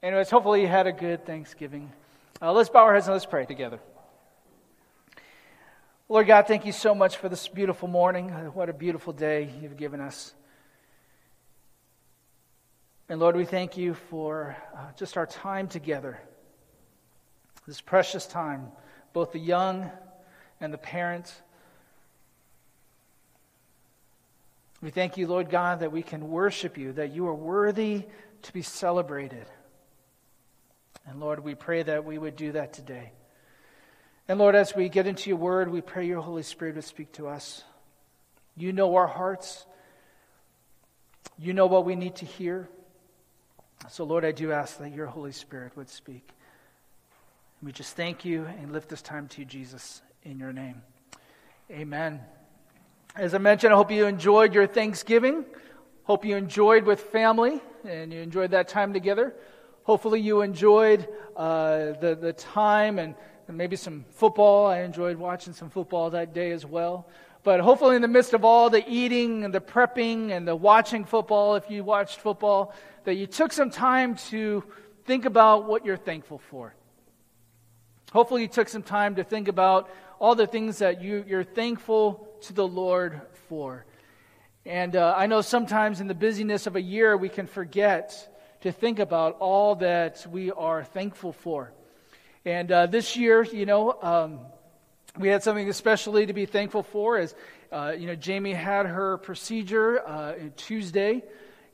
Anyways, hopefully you had a good Thanksgiving. Uh, let's bow our heads and let's pray together. Lord God, thank you so much for this beautiful morning. What a beautiful day you've given us. And Lord, we thank you for uh, just our time together, this precious time, both the young and the parents. We thank you, Lord God, that we can worship you, that you are worthy to be celebrated. And Lord, we pray that we would do that today. And Lord, as we get into your word, we pray your Holy Spirit would speak to us. You know our hearts, you know what we need to hear. So, Lord, I do ask that your Holy Spirit would speak. We just thank you and lift this time to you, Jesus, in your name. Amen. As I mentioned, I hope you enjoyed your Thanksgiving. Hope you enjoyed with family and you enjoyed that time together. Hopefully, you enjoyed uh, the, the time and, maybe some football. I enjoyed watching some football that day as well. But hopefully, in the midst of all the eating and the prepping and the watching football, if you watched football, that you took some time to think about what you're thankful for. Hopefully, you took some time to think about all the things that you, you're thankful to the Lord for. And uh, I know sometimes in the busyness of a year, we can forget to think about all that we are thankful for. And uh, this year, you know, um, we had something especially to be thankful for as, uh, you know, Jamie had her procedure uh, Tuesday.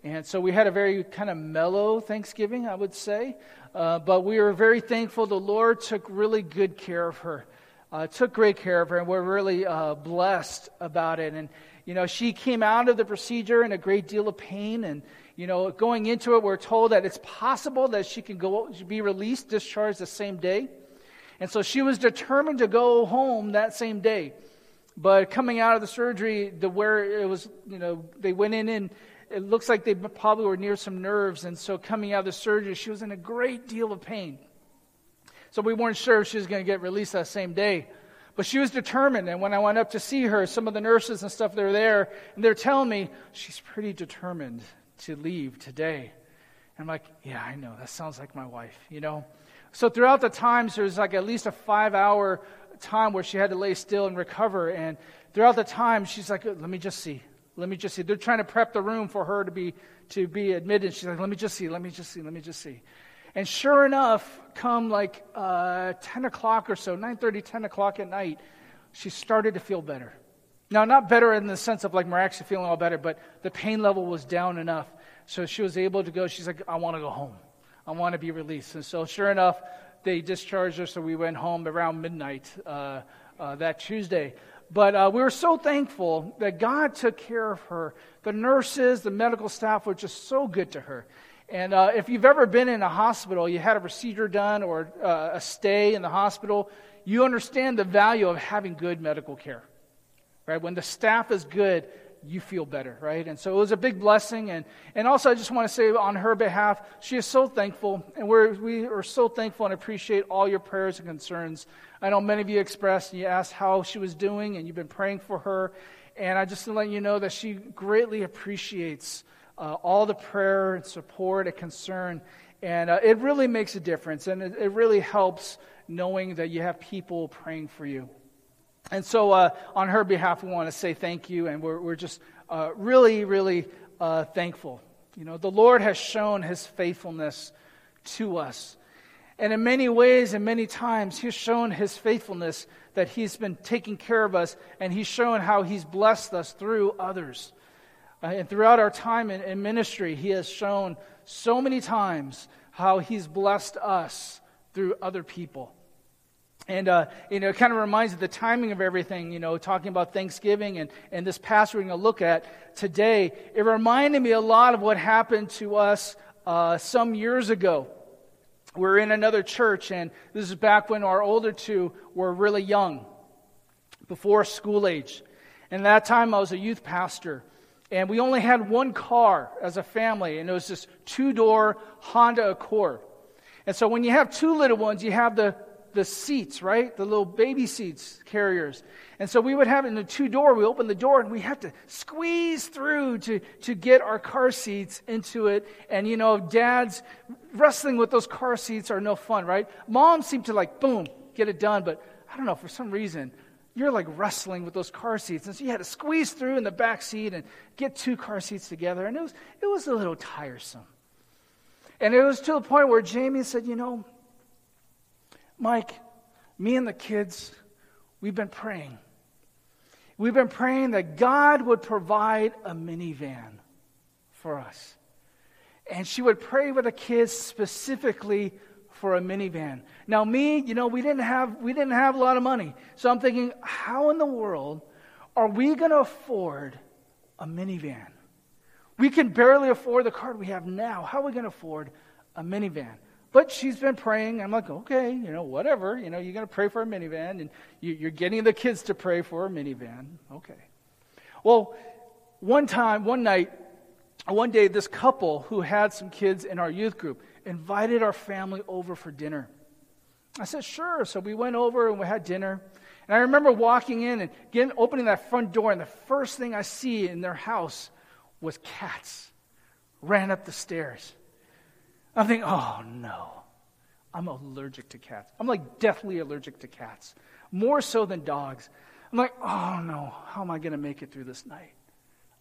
And so we had a very kind of mellow Thanksgiving, I would say. Uh, but we were very thankful the Lord took really good care of her. Uh, took great care of her, and we're really uh, blessed about it. And, you know, she came out of the procedure in a great deal of pain, and, you know, going into it, we're told that it's possible that she can go be released, discharged the same day. And so she was determined to go home that same day. But coming out of the surgery, the where it was, you know, they went in and it looks like they probably were near some nerves. And so coming out of the surgery, she was in a great deal of pain. So we weren't sure if she was going to get released that same day. But she was determined. And when I went up to see her, some of the nurses and stuff, they're there, and they're telling me she's pretty determined to leave today. And I'm like, yeah, I know. That sounds like my wife, you know? So throughout the times, there was like at least a five hour time where she had to lay still and recover. And throughout the time, she's like, let me just see. Let me just see. They're trying to prep the room for her to be, to be admitted. She's like, let me just see, let me just see, let me just see. And sure enough, come like uh, 10 o'clock or so, 9.30, 10 o'clock at night, she started to feel better. Now, not better in the sense of like miraculously feeling all better, but the pain level was down enough. So she was able to go. She's like, I want to go home. I want to be released. And so, sure enough, they discharged her. So we went home around midnight uh, uh, that Tuesday. But uh, we were so thankful that God took care of her. The nurses, the medical staff were just so good to her. And uh, if you've ever been in a hospital, you had a procedure done or uh, a stay in the hospital, you understand the value of having good medical care right? When the staff is good, you feel better, right? And so it was a big blessing. And, and also, I just want to say on her behalf, she is so thankful. And we're, we are so thankful and appreciate all your prayers and concerns. I know many of you expressed and you asked how she was doing, and you've been praying for her. And I just to let you know that she greatly appreciates uh, all the prayer and support and concern. And uh, it really makes a difference. And it, it really helps knowing that you have people praying for you. And so, uh, on her behalf, we want to say thank you, and we're, we're just uh, really, really uh, thankful. You know, the Lord has shown his faithfulness to us. And in many ways and many times, he's shown his faithfulness that he's been taking care of us, and he's shown how he's blessed us through others. Uh, and throughout our time in, in ministry, he has shown so many times how he's blessed us through other people. And, uh, you know, it kind of reminds of the timing of everything, you know, talking about Thanksgiving and, and this passage we're going to look at today. It reminded me a lot of what happened to us uh, some years ago. We're in another church, and this is back when our older two were really young, before school age. And that time I was a youth pastor, and we only had one car as a family, and it was this two door Honda Accord. And so when you have two little ones, you have the the seats, right? The little baby seats carriers. And so we would have in the two door. We open the door and we have to squeeze through to, to get our car seats into it. And, you know, dads wrestling with those car seats are no fun, right? Moms seem to like, boom, get it done. But I don't know, for some reason, you're like wrestling with those car seats. And so you had to squeeze through in the back seat and get two car seats together. And it was, it was a little tiresome. And it was to the point where Jamie said, You know, Mike, me and the kids, we've been praying. We've been praying that God would provide a minivan for us. And she would pray with the kids specifically for a minivan. Now me, you know, we didn't have we didn't have a lot of money. So I'm thinking, how in the world are we going to afford a minivan? We can barely afford the car we have now. How are we going to afford a minivan? But she's been praying. I'm like, okay, you know, whatever. You know, you're going to pray for a minivan, and you, are getting the kids to pray for a minivan. Okay. Well, one time, one night, one day, this couple who had some kids in our youth group invited our family over for dinner. I said, sure. So we went over and we had dinner. And I remember walking in and getting, opening that front door, and the first thing I see in their house was cats ran up the stairs. I'm thinking, oh no, I'm allergic to cats. I'm like deathly allergic to cats, more so than dogs. I'm like, oh no, how am I going to make it through this night?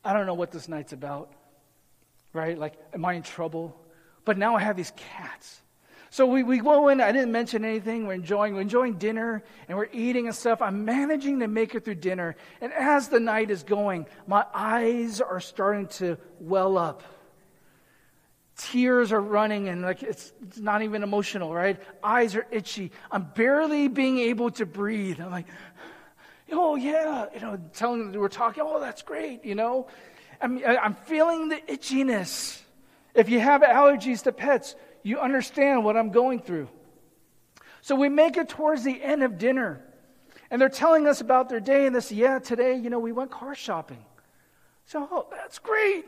I don't know what this night's about, right? Like, am I in trouble? But now I have these cats. So we, we go in, I didn't mention anything. We're enjoying, we're enjoying dinner and we're eating and stuff. I'm managing to make it through dinner. And as the night is going, my eyes are starting to well up tears are running and like it's, it's, not even emotional right? Eyes are itchy. I'm barely being able to breathe. I'm like oh yeah you know telling them we're talking oh that's great you know? I'm, I'm feeling the itchiness. If you have allergies to pets you understand what i'm going through. So we make it towards the end of dinner and they're telling us about their day and this yeah today you know we went car shopping. So oh, that's great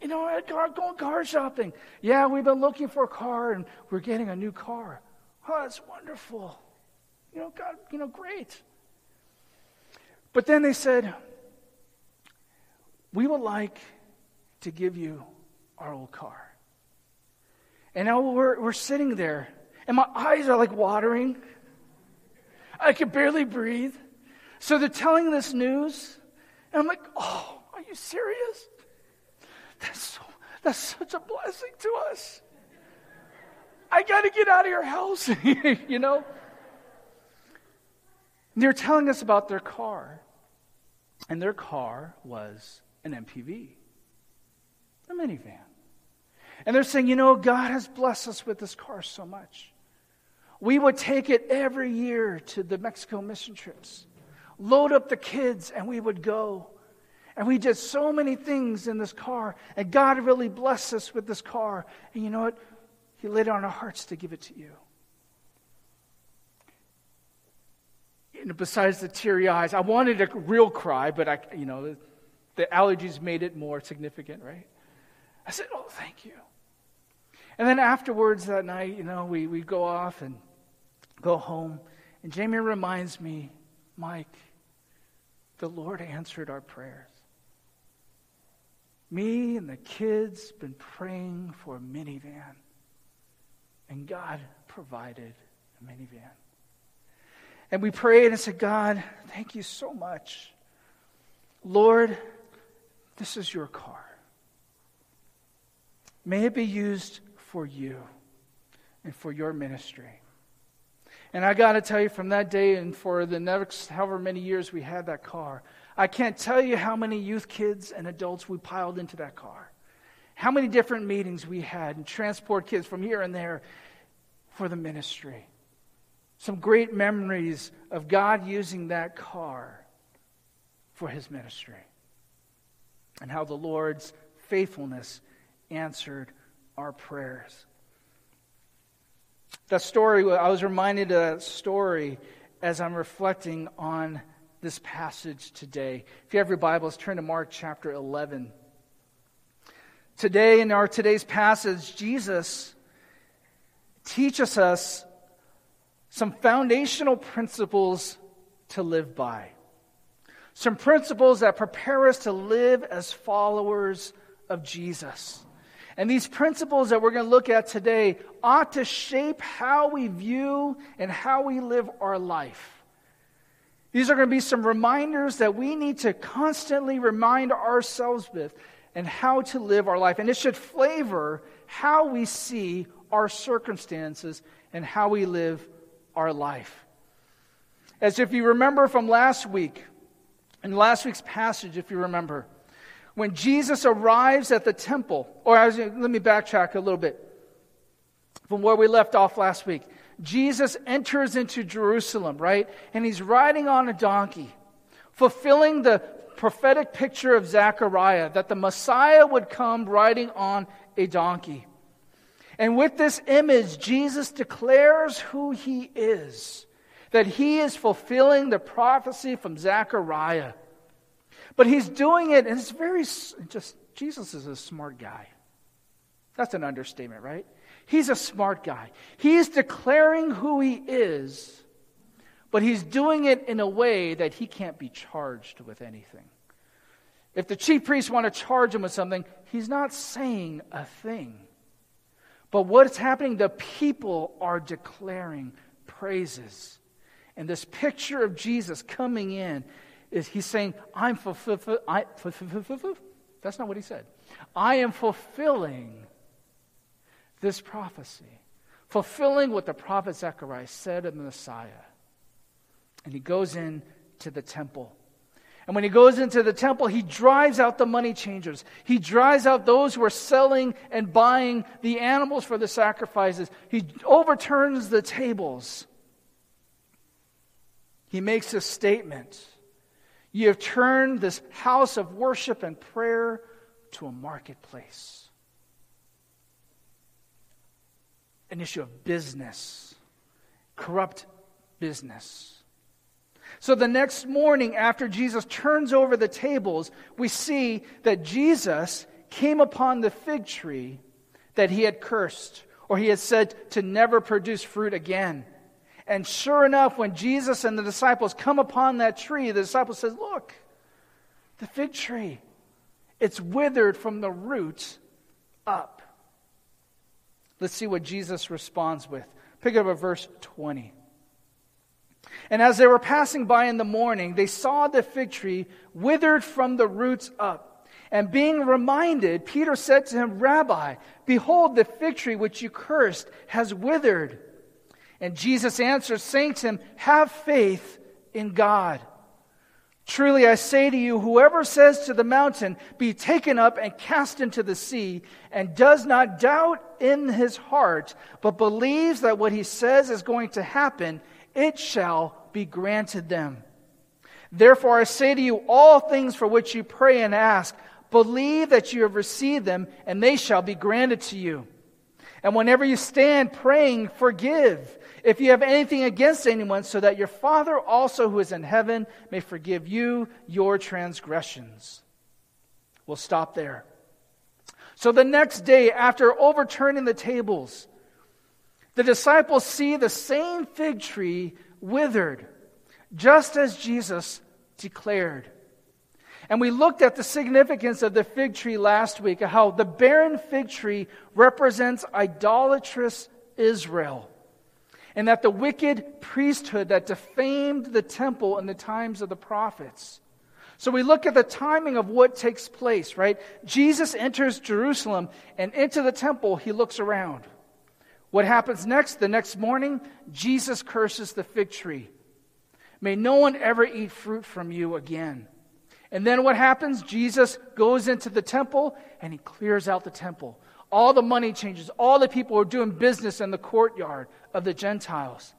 you know, going car shopping. Yeah, we've been looking for a car and we're getting a new car. Oh, that's wonderful. You know, God, you know, great. But then they said, We would like to give you our old car. And now we're, we're sitting there, and my eyes are like watering. I can barely breathe. So they're telling this news, and I'm like, Oh, are you serious? That's, so, that's such a blessing to us. I got to get out of your house, you know? they're telling us about their car. And their car was an MPV, a minivan. And they're saying, you know, God has blessed us with this car so much. We would take it every year to the Mexico mission trips, load up the kids, and we would go. And we did so many things in this car. And God really blessed us with this car. And you know what? He laid it on our hearts to give it to you. And besides the teary eyes, I wanted a real cry, but I, you know, the, allergies made it more significant, right? I said, Oh, thank you. And then afterwards that night, you know, we, we go off and go home. And Jamie reminds me, Mike, the Lord answered our prayers. Me and the kids been praying for a minivan, and God provided a minivan. And we prayed and said, God, thank you so much. Lord, this is your car. May it be used for you and for your ministry. And I got to tell you, from that day and for the next however many years we had that car, I can't tell you how many youth kids and adults we piled into that car. How many different meetings we had and transport kids from here and there for the ministry. Some great memories of God using that car for his ministry. And how the Lord's faithfulness answered our prayers. That story, I was reminded of that story as I'm reflecting on this passage today. If you have your Bibles, turn to Mark chapter 11. Today, in our today's passage, Jesus teaches us some foundational principles to live by. Some principles that prepare us to live as followers of Jesus. And these principles that we're going to look at today ought to shape how we view and how we live our life. These are going to be some reminders that we need to constantly remind ourselves with and how to live our life. And it should flavor how we see our circumstances and how we live our life. As if you remember from last week, in last week's passage, if you remember, when Jesus arrives at the temple, or let me backtrack a little bit from where we left off last week. Jesus enters into Jerusalem, right? And he's riding on a donkey, fulfilling the prophetic picture of Zechariah that the Messiah would come riding on a donkey. And with this image, Jesus declares who he is, that he is fulfilling the prophecy from Zechariah. But he's doing it, and it's very just, Jesus is a smart guy. That's an understatement, right? He's a smart guy. He's declaring who he is, but he's doing it in a way that he can't be charged with anything. If the chief priests want to charge him with something, he's not saying a thing. But what's happening? The people are declaring praises. And this picture of Jesus coming in is he's saying, I'm fulfilling. That's not what he said. I am fulfilling this prophecy, fulfilling what the prophet Zechariah said of the Messiah. And he goes in to the temple. And when he goes into the temple, he drives out the money changers. He drives out those who are selling and buying the animals for the sacrifices. He overturns the tables. He makes a statement You have turned this house of worship and prayer to a marketplace. An issue of business, corrupt business. So the next morning, after Jesus turns over the tables, we see that Jesus came upon the fig tree that he had cursed, or he had said to never produce fruit again. And sure enough, when Jesus and the disciples come upon that tree, the disciple says, Look, the fig tree, it's withered from the roots up. Let's see what Jesus responds with. Pick up at verse 20. And as they were passing by in the morning, they saw the fig tree withered from the roots up. And being reminded, Peter said to him, Rabbi, behold, the fig tree which you cursed has withered. And Jesus answered, saying to him, Have faith in God. Truly I say to you, whoever says to the mountain, Be taken up and cast into the sea, and does not doubt in his heart, but believes that what he says is going to happen, it shall be granted them. Therefore I say to you, all things for which you pray and ask, believe that you have received them, and they shall be granted to you. And whenever you stand praying, forgive if you have anything against anyone, so that your Father also who is in heaven may forgive you your transgressions. We'll stop there. So the next day, after overturning the tables, the disciples see the same fig tree withered, just as Jesus declared. And we looked at the significance of the fig tree last week, how the barren fig tree represents idolatrous Israel and that the wicked priesthood that defamed the temple in the times of the prophets. So we look at the timing of what takes place, right? Jesus enters Jerusalem and into the temple, he looks around. What happens next? The next morning, Jesus curses the fig tree. May no one ever eat fruit from you again. And then what happens? Jesus goes into the temple and he clears out the temple. All the money changers, all the people are doing business in the courtyard of the Gentiles.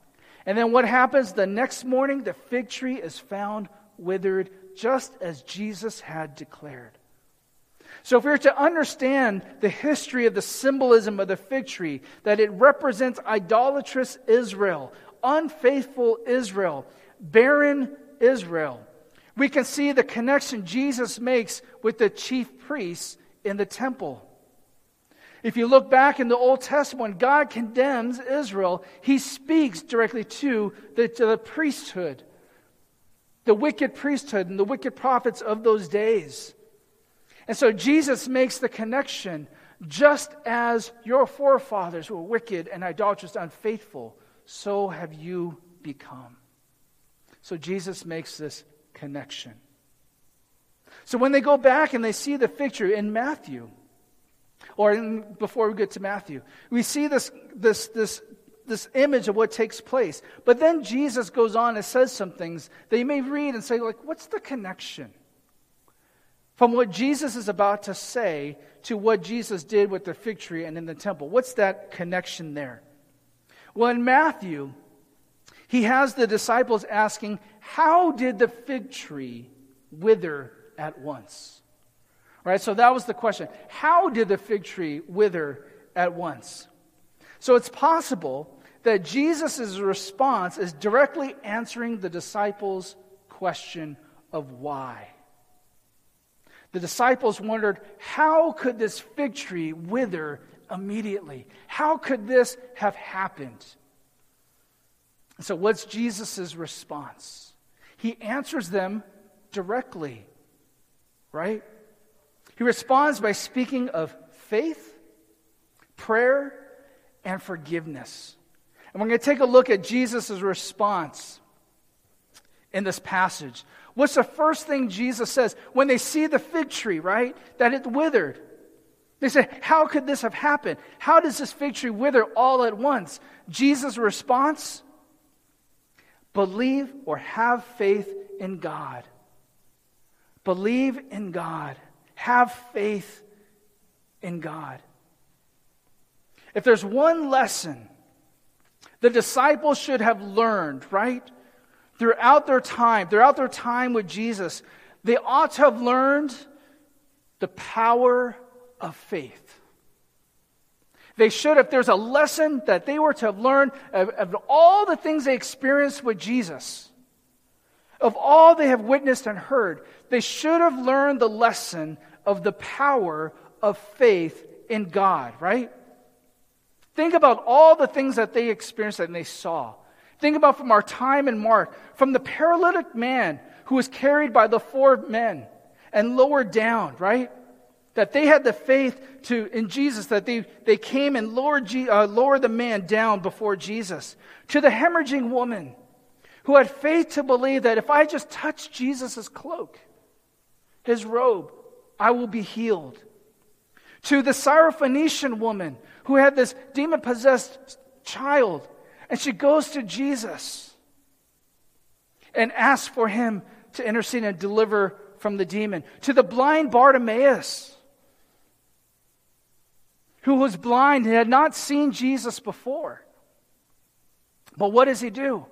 And then what happens? The next morning, the fig tree is found withered, just as Jesus had declared. So, if we are to understand the history of the symbolism of the fig tree, that it represents idolatrous Israel, unfaithful Israel, barren Israel, we can see the connection Jesus makes with the chief priests in the temple. If you look back in the Old Testament, God condemns Israel, he speaks directly to the, to the priesthood, the wicked priesthood, and the wicked prophets of those days. And so Jesus makes the connection just as your forefathers were wicked and idolatrous, unfaithful, so have you become. So Jesus makes this connection. So when they go back and they see the picture in Matthew, or in, before we get to Matthew, we see this, this, this, this image of what takes place. But then Jesus goes on and says some things that you may read and say, like, what's the connection? From what Jesus is about to say to what Jesus did with the fig tree and in the temple. What's that connection there? Well, in Matthew, he has the disciples asking, How did the fig tree wither at once? Right? So that was the question. How did the fig tree wither at once? So it's possible that Jesus' response is directly answering the disciples' question of why. The disciples wondered, how could this fig tree wither immediately? How could this have happened? So, what's Jesus' response? He answers them directly, right? He responds by speaking of faith, prayer, and forgiveness. And we're going to take a look at Jesus' response in this passage. What's the first thing Jesus says when they see the fig tree, right? That it withered. They say, How could this have happened? How does this fig tree wither all at once? Jesus' response believe or have faith in God. Believe in God. Have faith in God. If there's one lesson the disciples should have learned, right? throughout their time, throughout their time with Jesus, they ought to have learned the power of faith. They should, if there's a lesson that they were to have learned of, of all the things they experienced with Jesus, of all they have witnessed and heard, they should have learned the lesson of the power of faith in God, right? Think about all the things that they experienced and they saw. Think about from our time in Mark, from the paralytic man who was carried by the four men and lowered down, right? That they had the faith to in Jesus that they, they came and lowered, uh, lowered the man down before Jesus. To the hemorrhaging woman who had faith to believe that if I just touch Jesus' cloak, his robe, I will be healed. To the Syrophoenician woman who had this demon possessed child and she goes to Jesus and asks for him to intercede and deliver from the demon. To the blind Bartimaeus, who was blind and had not seen Jesus before. But what does he do?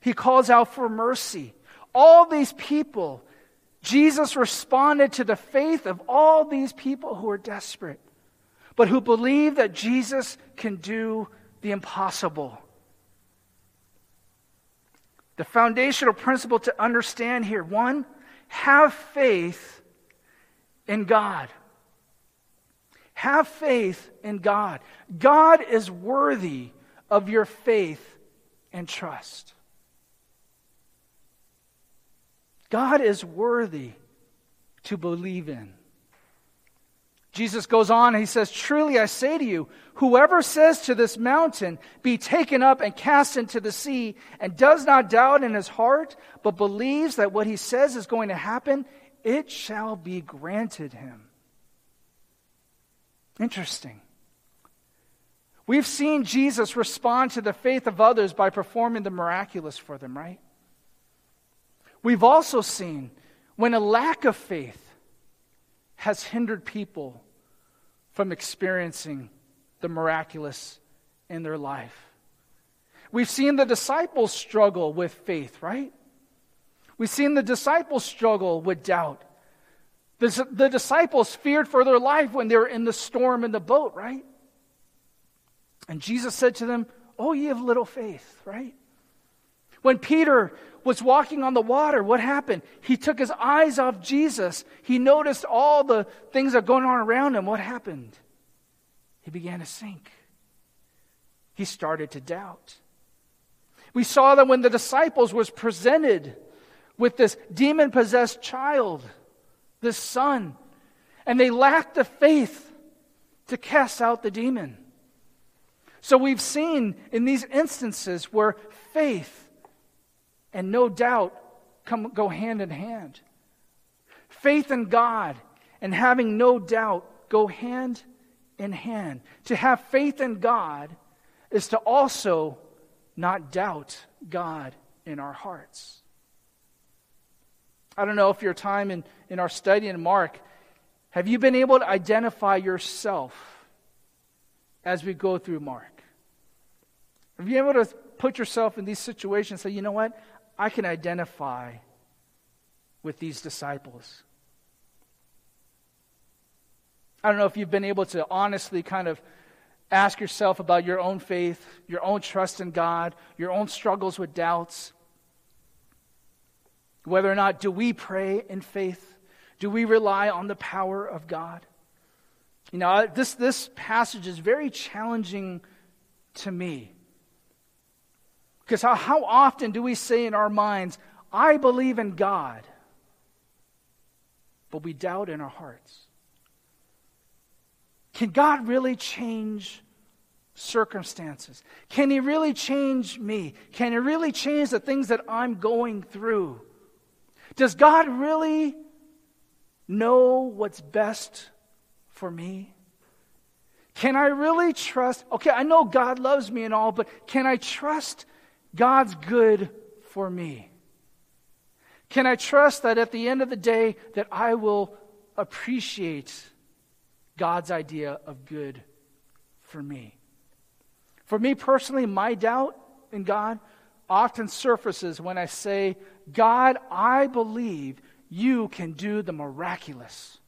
He calls out for mercy. All these people, Jesus responded to the faith of all these people who are desperate, but who believe that Jesus can do the impossible. The foundational principle to understand here one, have faith in God. Have faith in God. God is worthy of your faith and trust. God is worthy to believe in. Jesus goes on he says, Truly I say to you, whoever says to this mountain, Be taken up and cast into the sea, and does not doubt in his heart, but believes that what he says is going to happen, it shall be granted him. Interesting. We've seen Jesus respond to the faith of others by performing the miraculous for them, right? We've also seen when a lack of faith has hindered people from experiencing the miraculous in their life. We've seen the disciples struggle with faith, right? We've seen the disciples struggle with doubt. The, the disciples feared for their life when they were in the storm in the boat, right? And Jesus said to them, Oh, ye have little faith, right? When Peter was walking on the water, what happened? He took his eyes off Jesus. He noticed all the things that are going on around him. What happened? he began to sink. He started to doubt. We saw that when the disciples was presented with this demon possessed child, this son, and they lacked the faith to cast out the demon. So we've seen in these instances where faith and no doubt come, go hand in hand. Faith in God and having no doubt go hand in hand. To have faith in God is to also not doubt God in our hearts. I don't know if your time in, in our study in Mark, have you been able to identify yourself as we go through Mark? Have you been able to put yourself in these situations and say, you know what? I can identify with these disciples. I don't know if you've been able to honestly kind of ask yourself about your own faith, your own trust in God, your own struggles with doubts. Whether or not do we pray in faith? Do we rely on the power of God? You know, this, this passage is very challenging to me. Because how, how often do we say in our minds, I believe in God, but we doubt in our hearts? Can God really change circumstances? Can He really change me? Can He really change the things that I'm going through? Does God really know what's best for me? Can I really trust? Okay, I know God loves me and all, but can I trust God's good for me? Can I trust that at the end of the day that I will appreciate God's idea of good for me? For me personally, my doubt in God often surfaces when I say, God, I believe you can do the miraculous.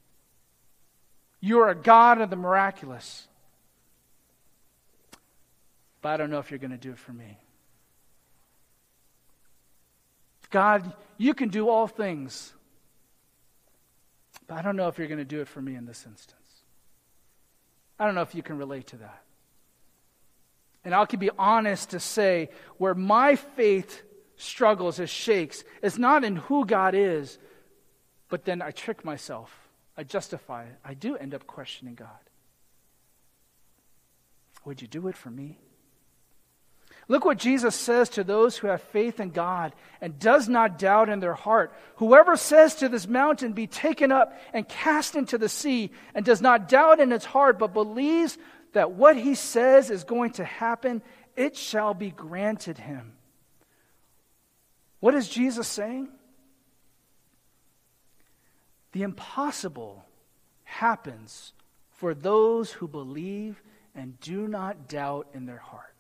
You're a God of the miraculous. But I don't know if you're going to do it for me. God, you can do all things. But I don't know if you're going to do it for me in this instance. I don't know if you can relate to that. And I can be honest to say where my faith struggles, it shakes, it's not in who God is, but then I trick myself. I justify it. I do end up questioning God. Would you do it for me? Look what Jesus says to those who have faith in God and does not doubt in their heart. Whoever says to this mountain, Be taken up and cast into the sea, and does not doubt in its heart, but believes that what he says is going to happen, it shall be granted him. What is Jesus saying? The impossible happens for those who believe and do not doubt in their heart.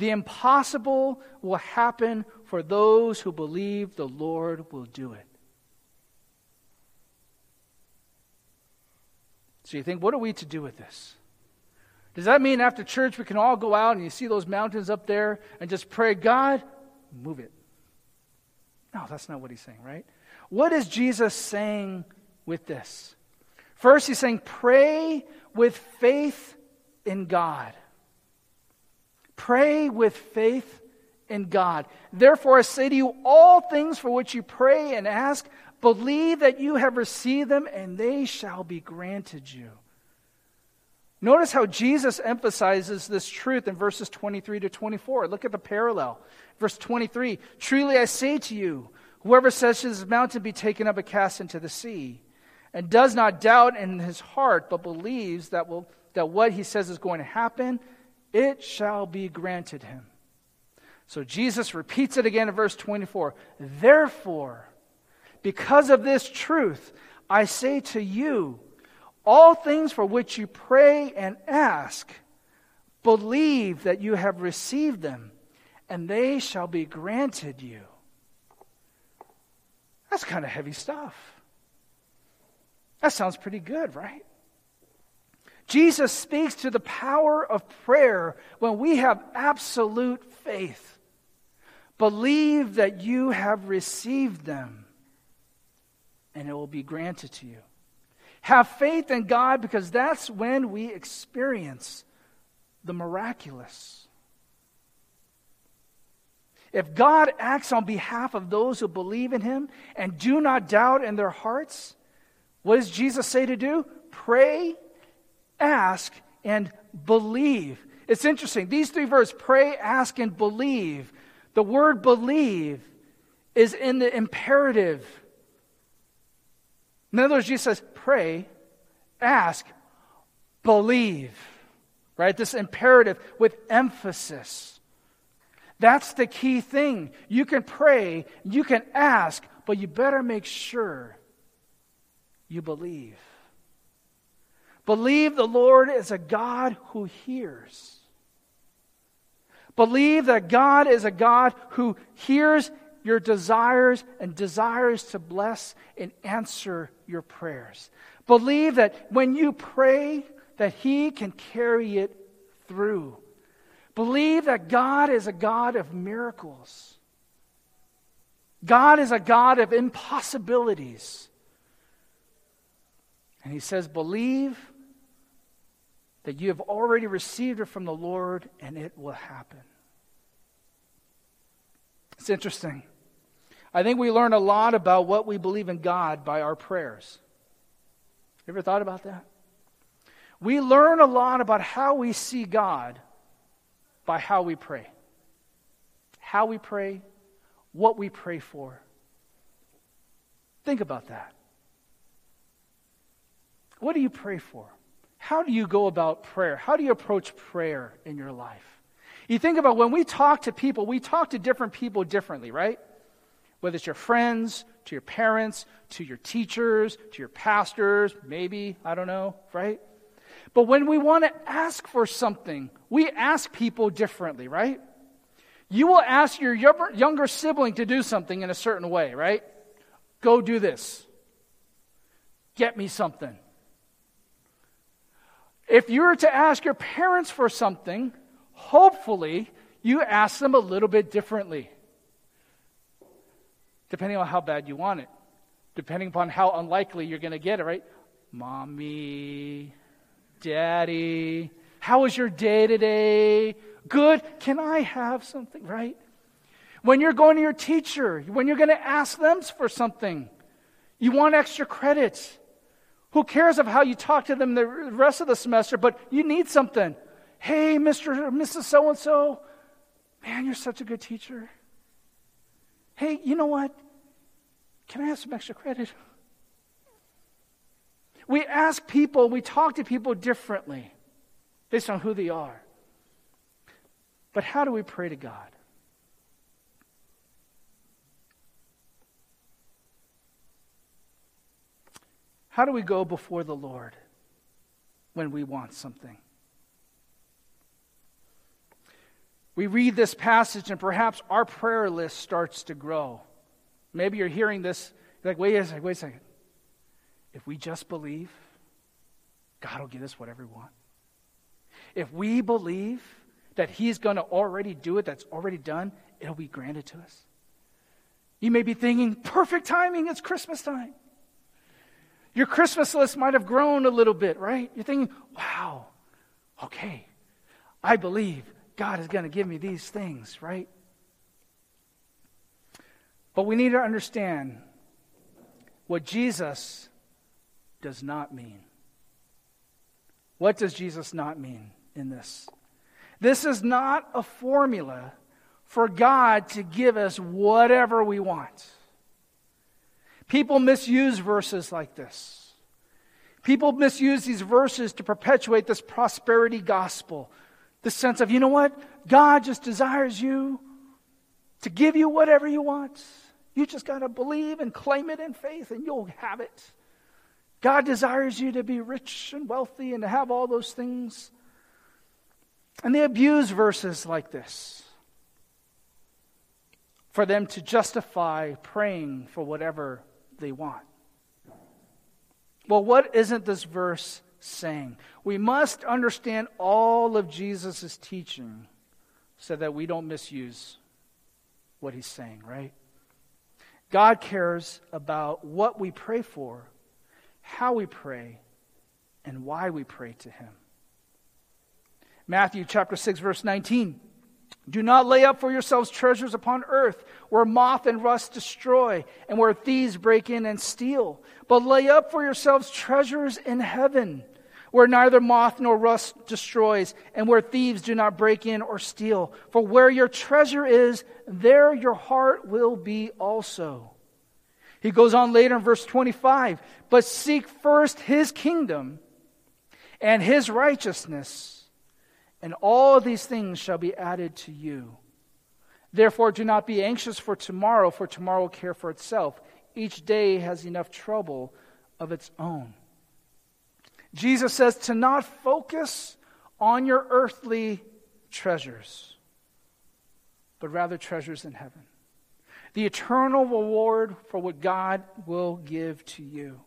The impossible will happen for those who believe the Lord will do it. So you think, what are we to do with this? Does that mean after church we can all go out and you see those mountains up there and just pray, God, move it? No, that's not what he's saying, right? What is Jesus saying with this? First, he's saying, pray with faith in God. Pray with faith in God. Therefore, I say to you, all things for which you pray and ask, believe that you have received them, and they shall be granted you. Notice how Jesus emphasizes this truth in verses 23 to 24. Look at the parallel. Verse 23 Truly I say to you, whoever says to this mountain, Be taken up and cast into the sea, and does not doubt in his heart, but believes that, will, that what he says is going to happen, it shall be granted him. So Jesus repeats it again in verse 24. Therefore, because of this truth, I say to you, all things for which you pray and ask, believe that you have received them, and they shall be granted you. That's kind of heavy stuff. That sounds pretty good, right? Jesus speaks to the power of prayer when we have absolute faith. Believe that you have received them, and it will be granted to you. Have faith in God because that's when we experience the miraculous. If God acts on behalf of those who believe in him and do not doubt in their hearts, what does Jesus say to do? Pray, ask, and believe. It's interesting. These three verbs pray, ask, and believe. The word believe is in the imperative. In other words, Jesus says, pray, ask, believe. Right? This imperative with emphasis. That's the key thing. You can pray, you can ask, but you better make sure you believe. Believe the Lord is a God who hears. Believe that God is a God who hears your desires and desires to bless and answer your prayers. Believe that when you pray, that He can carry it through. Believe that God is a God of miracles. God is a God of impossibilities. And he says, Believe that you have already received it from the Lord and it will happen. It's interesting. I think we learn a lot about what we believe in God by our prayers. You ever thought about that? We learn a lot about how we see God by how we pray. How we pray, what we pray for. Think about that. What do you pray for? How do you go about prayer? How do you approach prayer in your life? You think about when we talk to people, we talk to different people differently, right? Whether it's your friends, to your parents, to your teachers, to your pastors, maybe, I don't know, right? But when we want to ask for something, we ask people differently, right? You will ask your younger sibling to do something in a certain way, right? Go do this. Get me something. If you were to ask your parents for something, hopefully you ask them a little bit differently, depending on how bad you want it, depending upon how unlikely you're going to get it, right? Mommy, Daddy, how was your day today? Good. Can I have something, right? When you're going to your teacher, when you're going to ask them for something, you want extra credit. Who cares of how you talk to them the rest of the semester, but you need something. Hey, Mr. or Mrs. So and so, man, you're such a good teacher. Hey, you know what? Can I have some extra credit? We ask people, we talk to people differently based on who they are. But how do we pray to God? How do we go before the Lord when we want something? We read this passage, and perhaps our prayer list starts to grow. Maybe you're hearing this, like, wait a second, wait a second. If we just believe, God will give us whatever we want. If we believe that He's going to already do it, that's already done, it'll be granted to us. You may be thinking, perfect timing, it's Christmas time. Your Christmas list might have grown a little bit, right? You're thinking, wow, okay, I believe God is going to give me these things, right? But we need to understand what Jesus does not mean. What does Jesus not mean in this? This is not a formula for God to give us whatever we want. People misuse verses like this. People misuse these verses to perpetuate this prosperity gospel. The sense of, you know what? God just desires you to give you whatever you want. You just got to believe and claim it in faith, and you'll have it. God desires you to be rich and wealthy and to have all those things. And they abuse verses like this for them to justify praying for whatever they want. Well, what isn't this verse saying? We must understand all of Jesus' teaching so that we don't misuse what he's saying, right? God cares about what we pray for how we pray, and why we pray to Him. Matthew chapter 6, verse 19. Do not lay up for yourselves treasures upon earth, where moth and rust destroy, and where thieves break in and steal. But lay up for yourselves treasures in heaven, where neither moth nor rust destroys, and where thieves do not break in or steal. For where your treasure is, there your heart will be also. He goes on later in verse 25, but seek first his kingdom and his righteousness and all these things shall be added to you. Therefore, do not be anxious for tomorrow, for tomorrow will care for itself. Each day has enough trouble of its own. Jesus says to not focus on your earthly treasures, but rather treasures in heaven. The eternal reward for what God will give to you.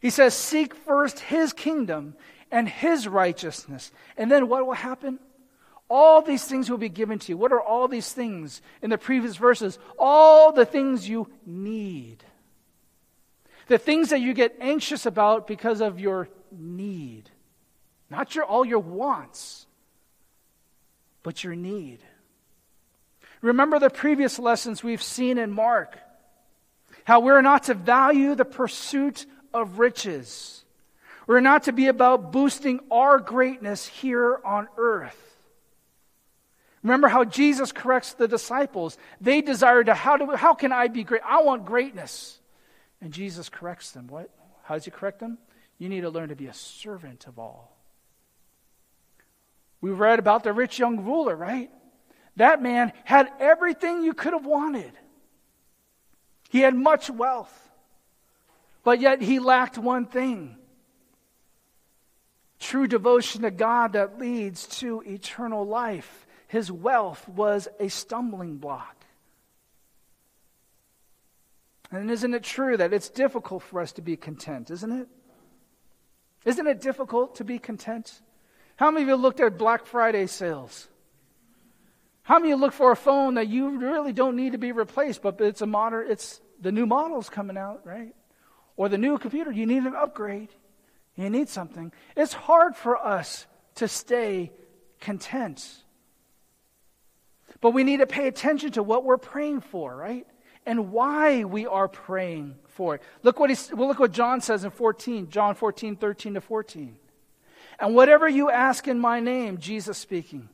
He says, Seek first his kingdom and his righteousness. And then what will happen? All these things will be given to you. What are all these things in the previous verses? All the things you need. The things that you get anxious about because of your need. Not your, all your wants, but your need. Remember the previous lessons we've seen in Mark. How we're not to value the pursuit of riches. We're not to be about boosting our greatness here on earth. Remember how Jesus corrects the disciples. They desire to, how, do, how can I be great? I want greatness. And Jesus corrects them. What? How does he correct them? You need to learn to be a servant of all. We read about the rich young ruler, right? That man had everything you could have wanted. He had much wealth, but yet he lacked one thing true devotion to God that leads to eternal life. His wealth was a stumbling block. And isn't it true that it's difficult for us to be content, isn't it? Isn't it difficult to be content? How many of you looked at Black Friday sales? How many of you look for a phone that you really don't need to be replaced, but it's a modern, it's the new model's coming out, right? Or the new computer, you need an upgrade. You need something. It's hard for us to stay content. But we need to pay attention to what we're praying for, right? And why we are praying for it. Look what, he, well, look what John says in 14, John 14, 13 to 14. And whatever you ask in my name, Jesus speaking,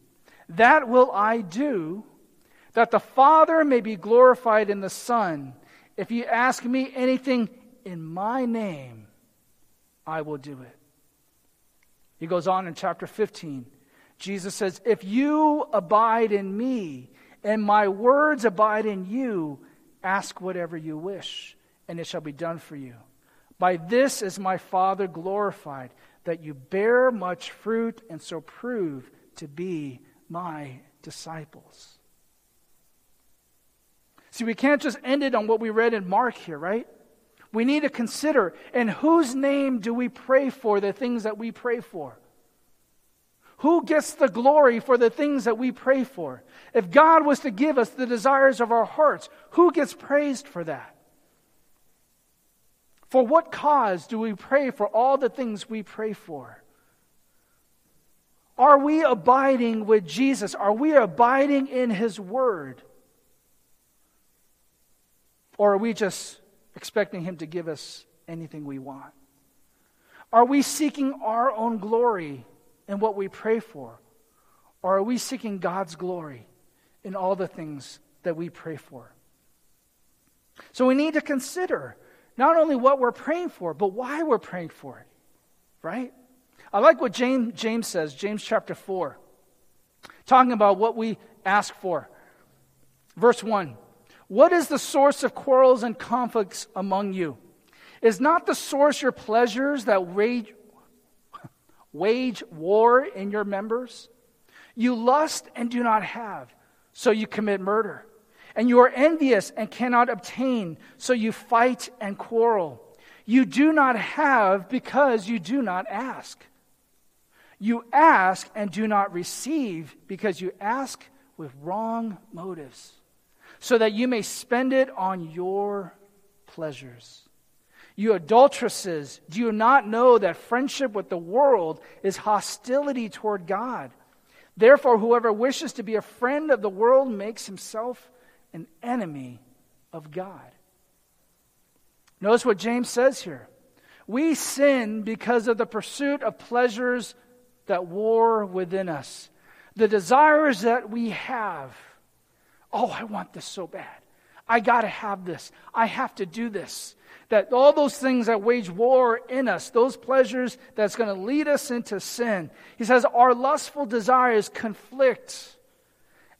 that will I do, that the Father may be glorified in the Son. If you ask me anything in my name, I will do it. He goes on in chapter 15. Jesus says, If you abide in me and my words abide in you, ask whatever you wish, and it shall be done for you. By this is my Father glorified, that you bear much fruit and so prove to be my disciples. See, we can't just end it on what we read in Mark here, right? We need to consider in whose name do we pray for the things that we pray for? Who gets the glory for the things that we pray for? If God was to give us the desires of our hearts, who gets praised for that? For what cause do we pray for all the things we pray for? Are we abiding with Jesus? Are we abiding in His Word? Or are we just expecting Him to give us anything we want? Are we seeking our own glory in what we pray for? Or are we seeking God's glory in all the things that we pray for? So we need to consider not only what we're praying for, but why we're praying for it, right? I like what James, James says, James chapter 4, talking about what we ask for. Verse 1 what is the source of quarrels and conflicts among you? Is not the source your pleasures that wage, wage war in your members? You lust and do not have, so you commit murder. And you are envious and cannot obtain, so you fight and quarrel. You do not have because you do not ask. You ask and do not receive because you ask with wrong motives so that you may spend it on your pleasures. You adulteresses, do you not know that friendship with the world is hostility toward God? Therefore, whoever wishes to be a friend of the world makes himself an enemy of God. Notice what James says here. We sin because of the pursuit of pleasures that war within us, the desires that we have. Oh, I want this so bad. I got to have this. I have to do this. That all those things that wage war in us, those pleasures that's going to lead us into sin. He says our lustful desires conflict,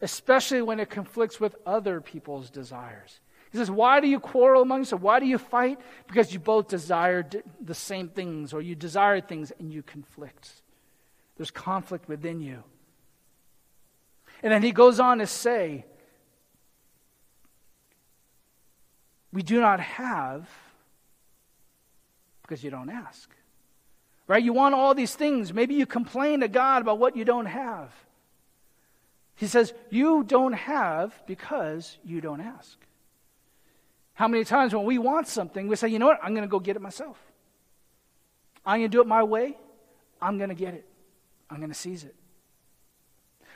especially when it conflicts with other people's desires. He says, Why do you quarrel among yourselves? Why do you fight? Because you both desire the same things, or you desire things and you conflict. There's conflict within you. And then he goes on to say, We do not have because you don't ask. Right? You want all these things. Maybe you complain to God about what you don't have. He says, You don't have because you don't ask. How many times when we want something, we say, You know what? I'm going to go get it myself. I'm going to do it my way. I'm going to get it. I'm going to seize it.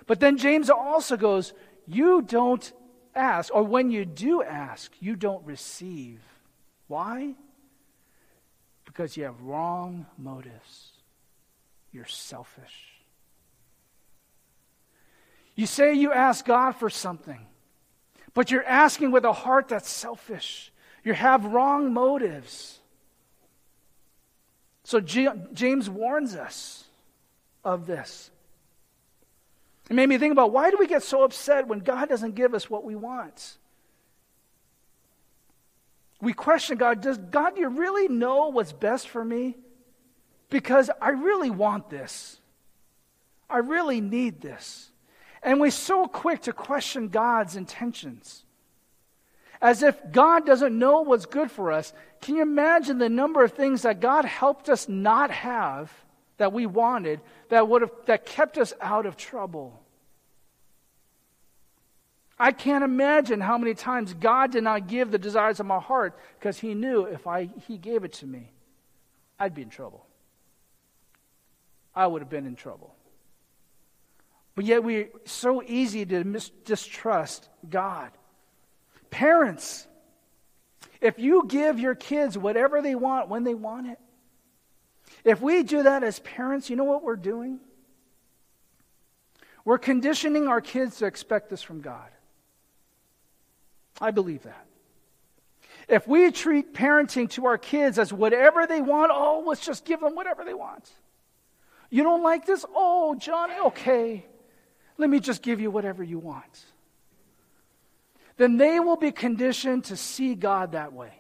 But then James also goes, You don't ask, or when you do ask, you don't receive. Why? Because you have wrong motives. You're selfish. You say you ask God for something, but you're asking with a heart that's selfish. You have wrong motives. So James warns us of this. It made me think about why do we get so upset when God doesn't give us what we want? We question God, does God, do you really know what's best for me? Because I really want this. I really need this. And we're so quick to question God's intentions. As if God doesn't know what's good for us. Can you imagine the number of things that God helped us not have that we wanted that would have that kept us out of trouble. I can't imagine how many times God did not give the desires of my heart because he knew if I he gave it to me, I'd be in trouble. I would have been in trouble. But yet we're so easy to mis- distrust God. Parents, if you give your kids whatever they want when they want it, if we do that as parents, you know what we're doing? We're conditioning our kids to expect this from God. I believe that. If we treat parenting to our kids as whatever they want, oh, let's just give them whatever they want. You don't like this? Oh, Johnny, okay. Let me just give you whatever you want. Then they will be conditioned to see God that way.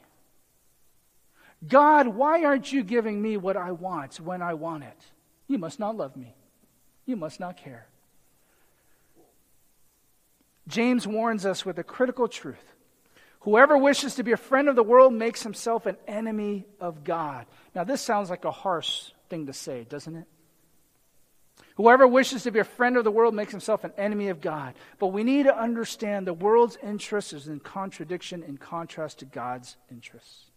God, why aren't you giving me what I want when I want it? You must not love me. You must not care. James warns us with a critical truth. Whoever wishes to be a friend of the world makes himself an enemy of God. Now, this sounds like a harsh thing to say, doesn't it? Whoever wishes to be a friend of the world makes himself an enemy of God. But we need to understand the world's interest is in contradiction, in contrast to God's interests.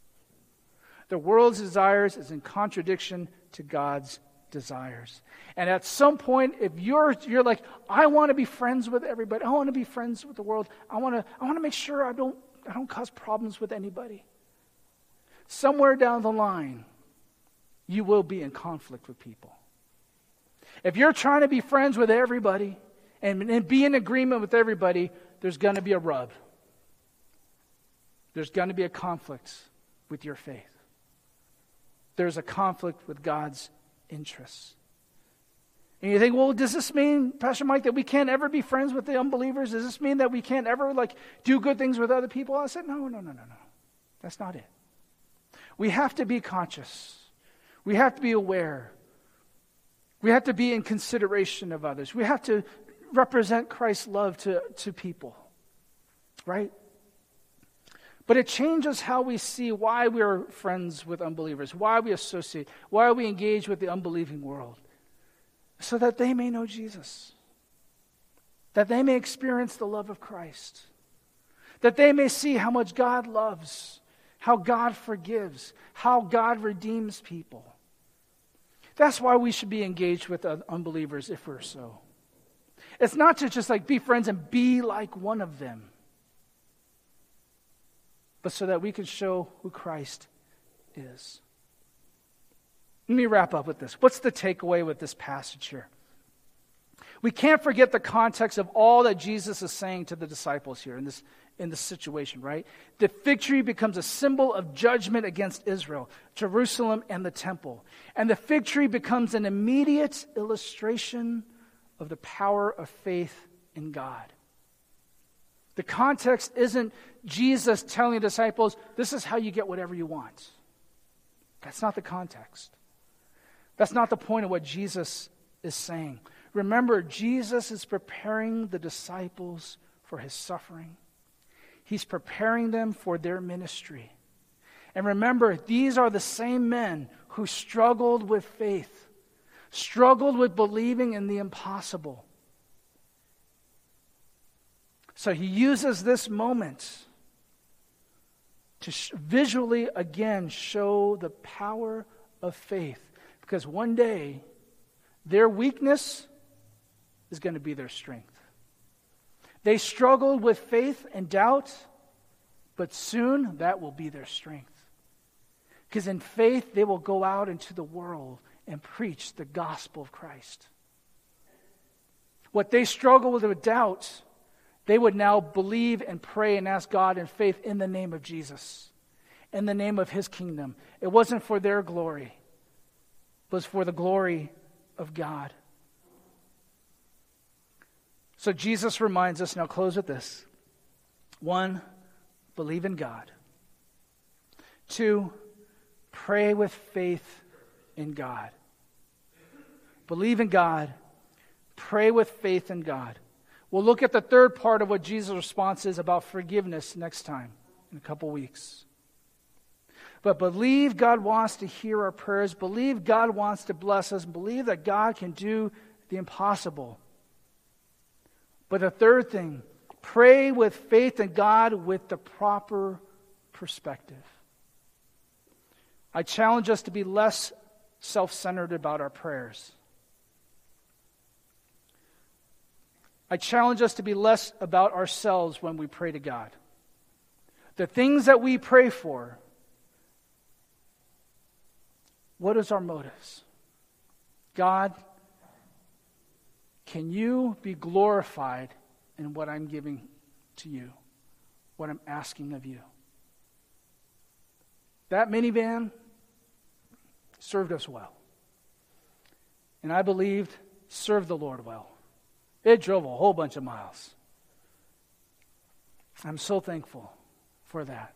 The world's desires is in contradiction to God's desires. And at some point, if you're, you're like, I want to be friends with everybody, I want to be friends with the world, I want to, I want to make sure I don't, I don't cause problems with anybody. Somewhere down the line, you will be in conflict with people. If you're trying to be friends with everybody and, and be in agreement with everybody, there's going to be a rub. There's going to be a conflict with your faith there's a conflict with God's interests. And you think, well, does this mean, Pastor Mike, that we can't ever be friends with the unbelievers? Does this mean that we can't ever like do good things with other people? I said, no, no, no, no, no. That's not it. We have to be conscious. We have to be aware. We have to be in consideration of others. We have to represent Christ's love to, to people. Right? But it changes how we see why we're friends with unbelievers, why we associate, why we engage with the unbelieving world, so that they may know Jesus, that they may experience the love of Christ, that they may see how much God loves, how God forgives, how God redeems people. That's why we should be engaged with unbelievers if we're so. It's not to just like be friends and be like one of them, but so that we can show who Christ is. Let me wrap up with this. What's the takeaway with this passage here? We can't forget the context of all that Jesus is saying to the disciples here in this, in this situation, right? The fig tree becomes a symbol of judgment against Israel, Jerusalem, and the temple. And the fig tree becomes an immediate illustration of the power of faith in God. The context isn't Jesus telling the disciples, this is how you get whatever you want. That's not the context. That's not the point of what Jesus is saying. Remember, Jesus is preparing the disciples for his suffering, he's preparing them for their ministry. And remember, these are the same men who struggled with faith, struggled with believing in the impossible. So he uses this moment to sh- visually again show the power of faith. Because one day, their weakness is going to be their strength. They struggled with faith and doubt, but soon that will be their strength. Because in faith, they will go out into the world and preach the gospel of Christ. What they struggled with doubt, they would now believe and pray and ask God in faith in the name of Jesus, in the name of his kingdom. It wasn't for their glory, it was for the glory of God. So Jesus reminds us, now close with this. One, believe in God. Two, pray with faith in God. Believe in God, pray with faith in God. We'll look at the third part of what Jesus' response is about forgiveness next time in a couple weeks. But believe God wants to hear our prayers, believe God wants to bless us, believe that God can do the impossible. But the third thing, pray with faith in God with the proper perspective. I challenge us to be less self centered about our prayers. I challenge us to be less about ourselves when we pray to God. The things that we pray for, what is our motives? God, can you be glorified in what I'm giving to you, what I'm asking of you? That minivan served us well. And I believed served the Lord well. It drove a whole bunch of miles. I'm so thankful for that.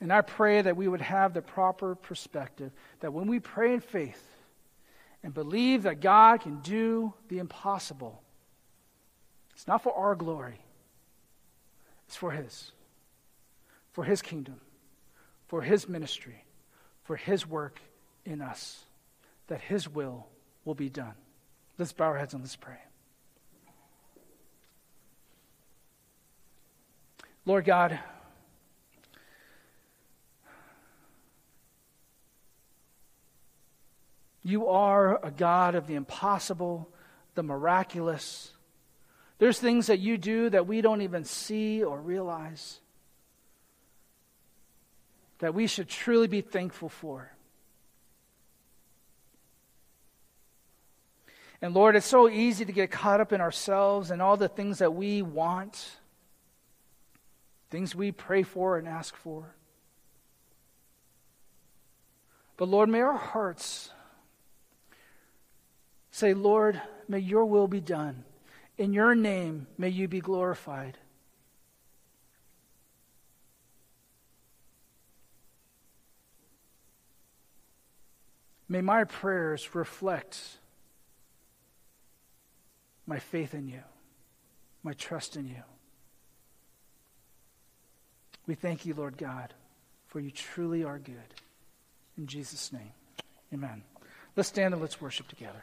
And I pray that we would have the proper perspective, that when we pray in faith, and believe that God can do the impossible. It's not for our glory, it's for His, for His kingdom, for His ministry, for His work in us, that His will will be done. Let's bow our heads and let's pray. Lord God, You are a God of the impossible, the miraculous. There's things that you do that we don't even see or realize that we should truly be thankful for. And Lord, it's so easy to get caught up in ourselves and all the things that we want, things we pray for and ask for. But Lord, may our hearts Say, Lord, may your will be done. In your name, may you be glorified. May my prayers reflect my faith in you, my trust in you. We thank you, Lord God, for you truly are good. In Jesus' name, amen. Let's stand and let's worship together.